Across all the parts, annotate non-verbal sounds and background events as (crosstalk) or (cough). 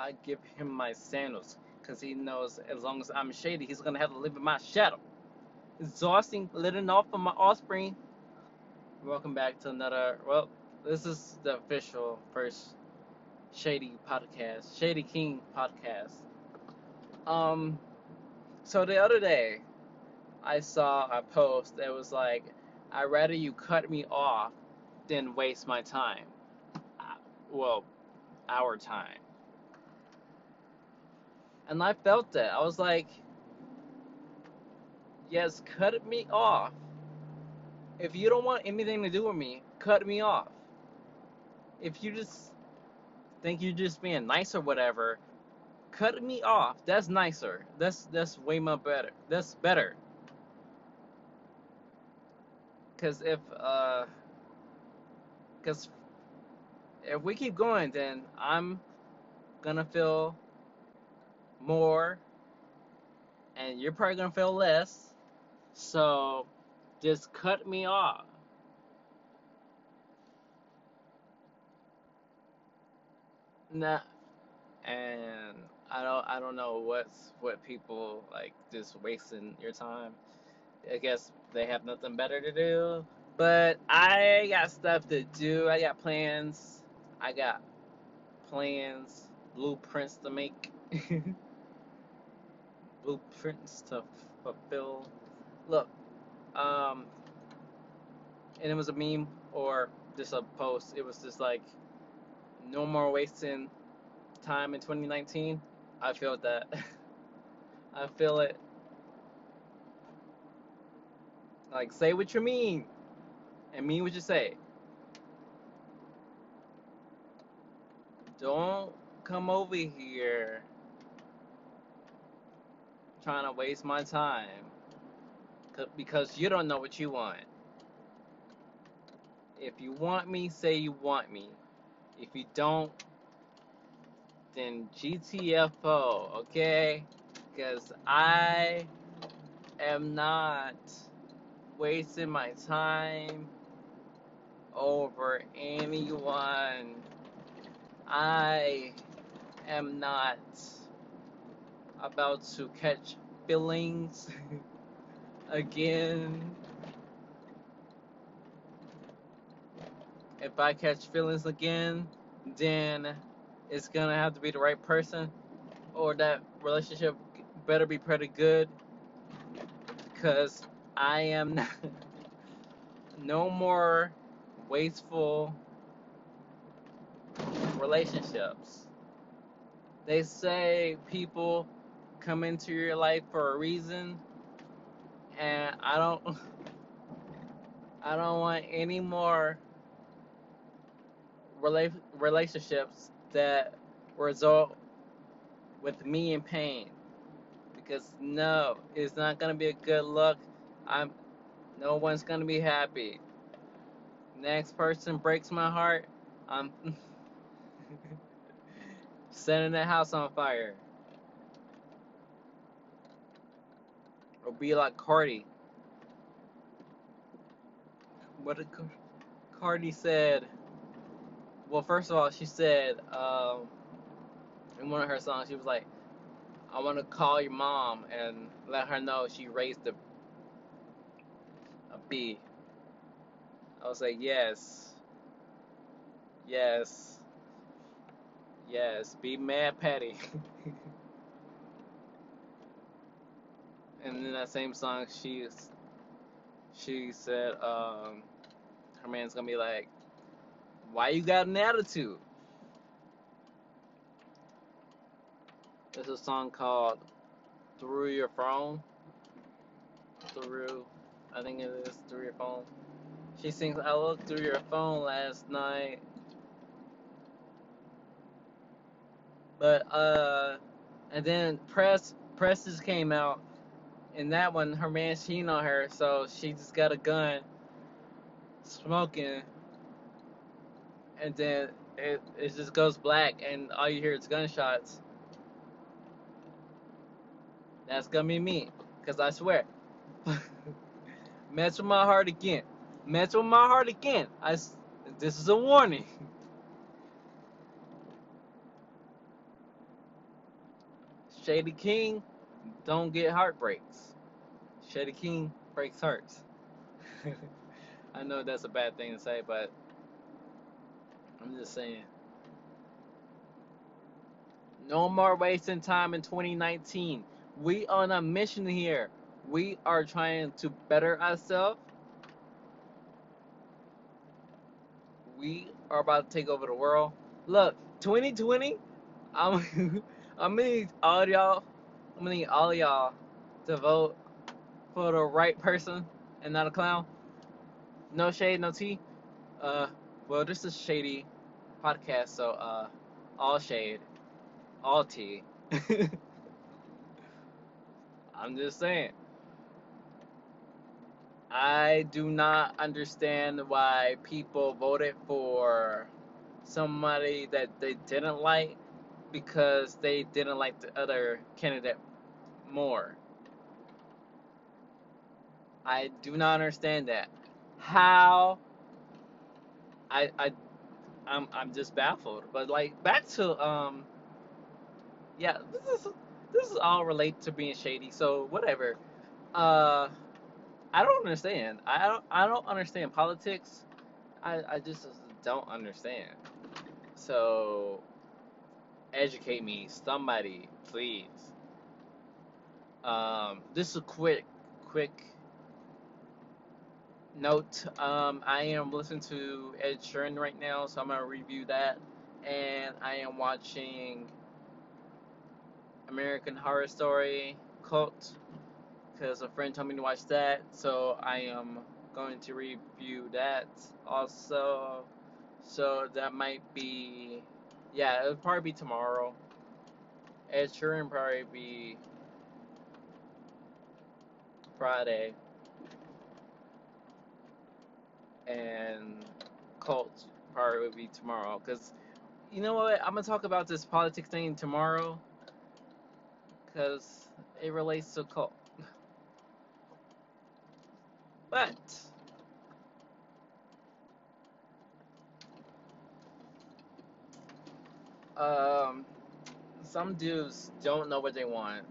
I give him my sandals because he knows as long as I'm shady, he's gonna have to live in my shadow. Exhausting, letting off of my offspring. Welcome back to another. Well, this is the official first Shady podcast, Shady King podcast. Um, so the other day, I saw a post that was like, "I'd rather you cut me off than waste my time." Uh, Well, our time. And I felt that. I was like, yes, cut me off. If you don't want anything to do with me, cut me off. If you just think you're just being nice or whatever, cut me off. That's nicer. That's that's way more better. That's better. Cause if uh, cause if we keep going, then I'm gonna feel more, and you're probably gonna feel less. So just cut me off. Nah, and I don't I don't know what's what people like just wasting your time. I guess they have nothing better to do. But I got stuff to do. I got plans. I got plans, blueprints to make, (laughs) blueprints to fulfill. Look, um, and it was a meme or just a post. It was just like, no more wasting time in 2019. I feel that. (laughs) I feel it. Like, say what you mean, and mean what you say. Don't come over here trying to waste my time because you don't know what you want. If you want me, say you want me. If you don't, then GTFO, okay? Because I am not wasting my time over anyone. I am not about to catch feelings again. If I catch feelings again, then it's gonna have to be the right person, or that relationship better be pretty good. Because I am (laughs) not, no more wasteful relationships. They say people come into your life for a reason, and I don't, (laughs) I don't want any more rela- relationships that result with me in pain. Because no, it's not gonna be a good look. I'm, no one's gonna be happy. Next person breaks my heart, I'm (laughs) setting the house on fire. Or be like Cardi. What did Car- Cardi said? Well, first of all, she said um, in one of her songs, she was like, "I want to call your mom and let her know she raised a a B." I was like, "Yes, yes, yes. Be mad, Patty." (laughs) and in that same song, she she said, um, her man's gonna be like, "Why you got an attitude?" There's a song called "Through Your Phone." Through, I think it is "Through Your Phone." She sings, "I looked through your phone last night." But uh, and then press presses came out, and that one her man cheating on her, so she just got a gun, smoking, and then it it just goes black, and all you hear is gunshots. That's gonna be me, cause I swear, (laughs) mess with my heart again, mess with my heart again. I this is a warning. (laughs) Shady King don't get heartbreaks. Shady King breaks hearts. (laughs) I know that's a bad thing to say, but I'm just saying. No more wasting time in 2019. We on a mission here. We are trying to better ourselves. We are about to take over the world. Look, 2020. I'm (laughs) I'm gonna need all y'all. Need all y'all to vote for the right person and not a clown. No shade, no tea. Uh, well, this is shady podcast, so uh, all shade, all tea. (laughs) I'm just saying. I do not understand why people voted for somebody that they didn't like because they didn't like the other candidate more. I do not understand that. How I I I'm I'm just baffled. But like back to um yeah, this is this is all related to being shady. So whatever. Uh I don't understand. I don't I don't understand politics. I I just don't understand. So educate me, somebody, please. Um, this is a quick, quick note. Um, I am listening to Ed Sheeran right now, so I'm gonna review that, and I am watching American Horror Story Cult because a friend told me to watch that, so I am going to review that also. So that might be yeah, it'll probably be tomorrow. Ed Sheeran probably be Friday. And Cult probably would be tomorrow. Because, you know what? I'm going to talk about this politics thing tomorrow. Because it relates to Cult. But. Um, some dudes don't know what they want,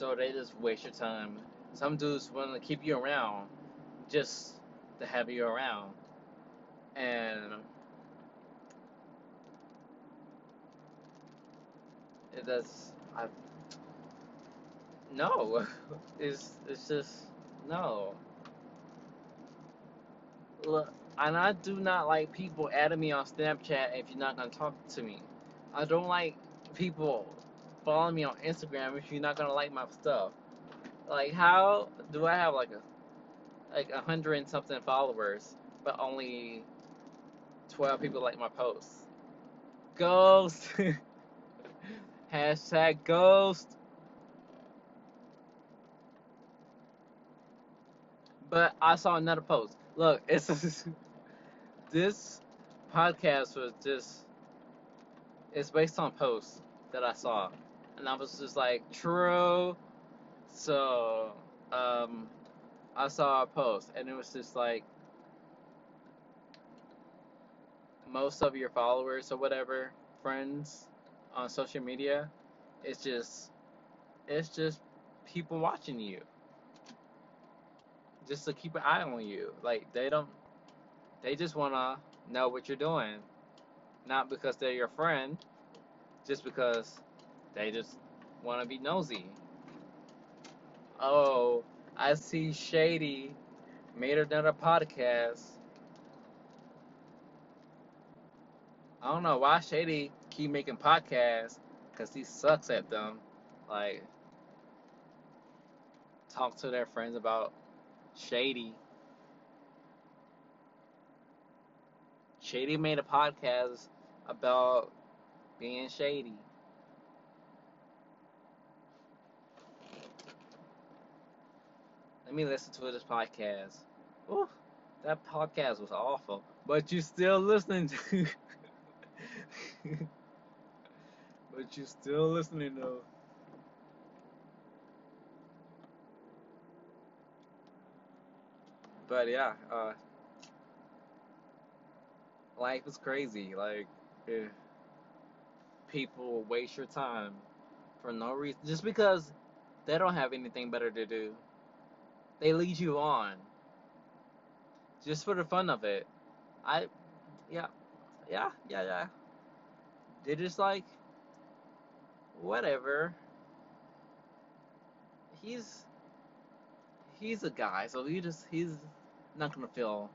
so they just waste your time. Some dudes want to keep you around just to have you around, and it does. I no, (laughs) it's it's just no. Look, and I do not like people adding me on Snapchat if you're not gonna talk to me. I don't like people following me on Instagram if you're not gonna like my stuff. Like, how do I have like a like a hundred and something followers, but only twelve people like my posts? Ghost. (laughs) Hashtag ghost. But I saw another post. Look, (laughs) it's this podcast was just it's based on posts that I saw, and I was just like, true. So, um, I saw a post, and it was just like, most of your followers or whatever, friends on social media, it's just, it's just people watching you, just to keep an eye on you. Like they don't they just want to know what you're doing. Not because they're your friend, just because they just want to be nosy. Oh, I see Shady made another podcast. I don't know why Shady keep making podcasts because he sucks at them. Like, talk to their friends about Shady. Shady made a podcast about being shady. Let me listen to this podcast. Ooh, that podcast was awful. But you're still listening to (laughs) But you're still listening though. But yeah, uh life is crazy. Like, if people waste your time for no reason, just because they don't have anything better to do. They lead you on just for the fun of it. I, yeah, yeah, yeah, yeah. They're just like, whatever. He's he's a guy, so he just he's not gonna feel.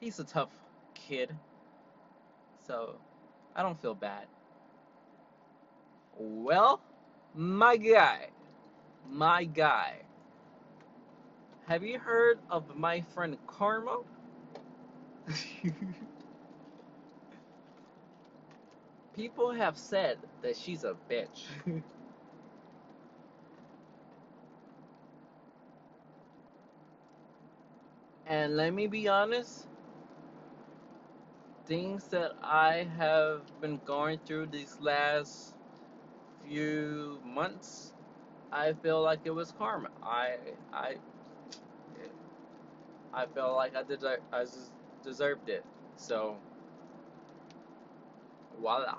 He's a tough kid, so I don't feel bad. Well, my guy, my guy. Have you heard of my friend Karma? (laughs) People have said that she's a bitch. (laughs) and let me be honest, things that I have been going through these last few months, I feel like it was karma. I I I felt like I deserved it. So voila.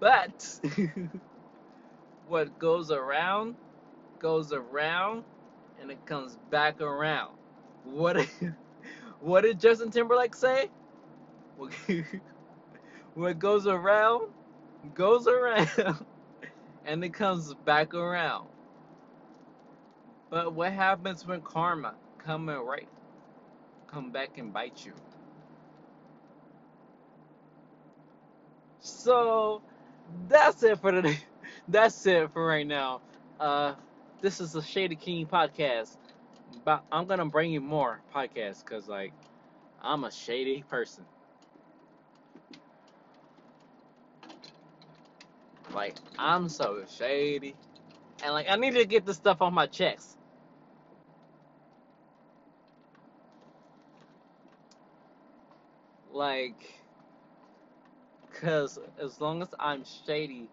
But (laughs) what goes around goes around and it comes back around. What (laughs) what did Justin Timberlake say? what (laughs) goes around goes around and it comes back around. But what happens when karma come right come back and bite you? So that's it for today. (laughs) That's it for right now. Uh, this is the Shady King podcast. But I'm gonna bring you more podcasts because like I'm a shady person. Like I'm so shady, and like I need to get this stuff off my chest. Like, cause as long as I'm shady,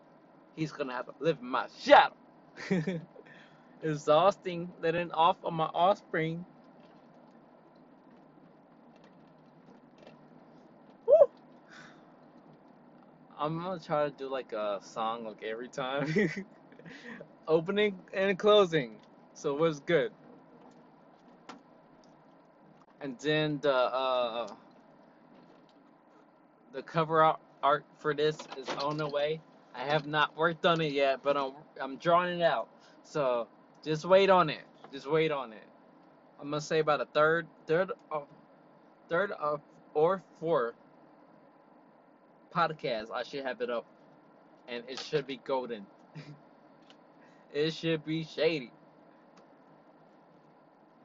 he's gonna have to live in my shadow. (laughs) Exhausting, letting off on my offspring. Woo! I'm gonna try to do like a song like every time. (laughs) Opening and closing. So what's good? And then the uh the cover art for this is on the way. I have not worked on it yet, but I'm I'm drawing it out. So just wait on it. Just wait on it. I'm gonna say about a third, third, of, third of, or fourth podcast. I should have it up, and it should be golden. (laughs) it should be shady.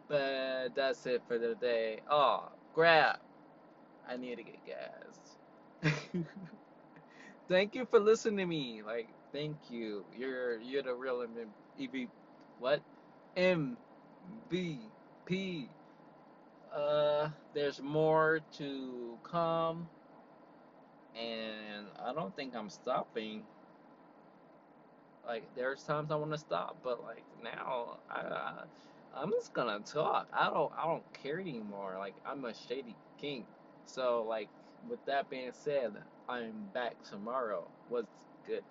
But that's it for the day. Oh, grab. I need to get gas. (laughs) thank you for listening to me. Like, thank you. You're you're the real EV. What? MVP. Uh, there's more to come, and I don't think I'm stopping. Like, there's times I want to stop, but like now, I, I I'm just gonna talk. I don't I don't care anymore. Like, I'm a shady king. So like, with that being said, I'm back tomorrow. What's good?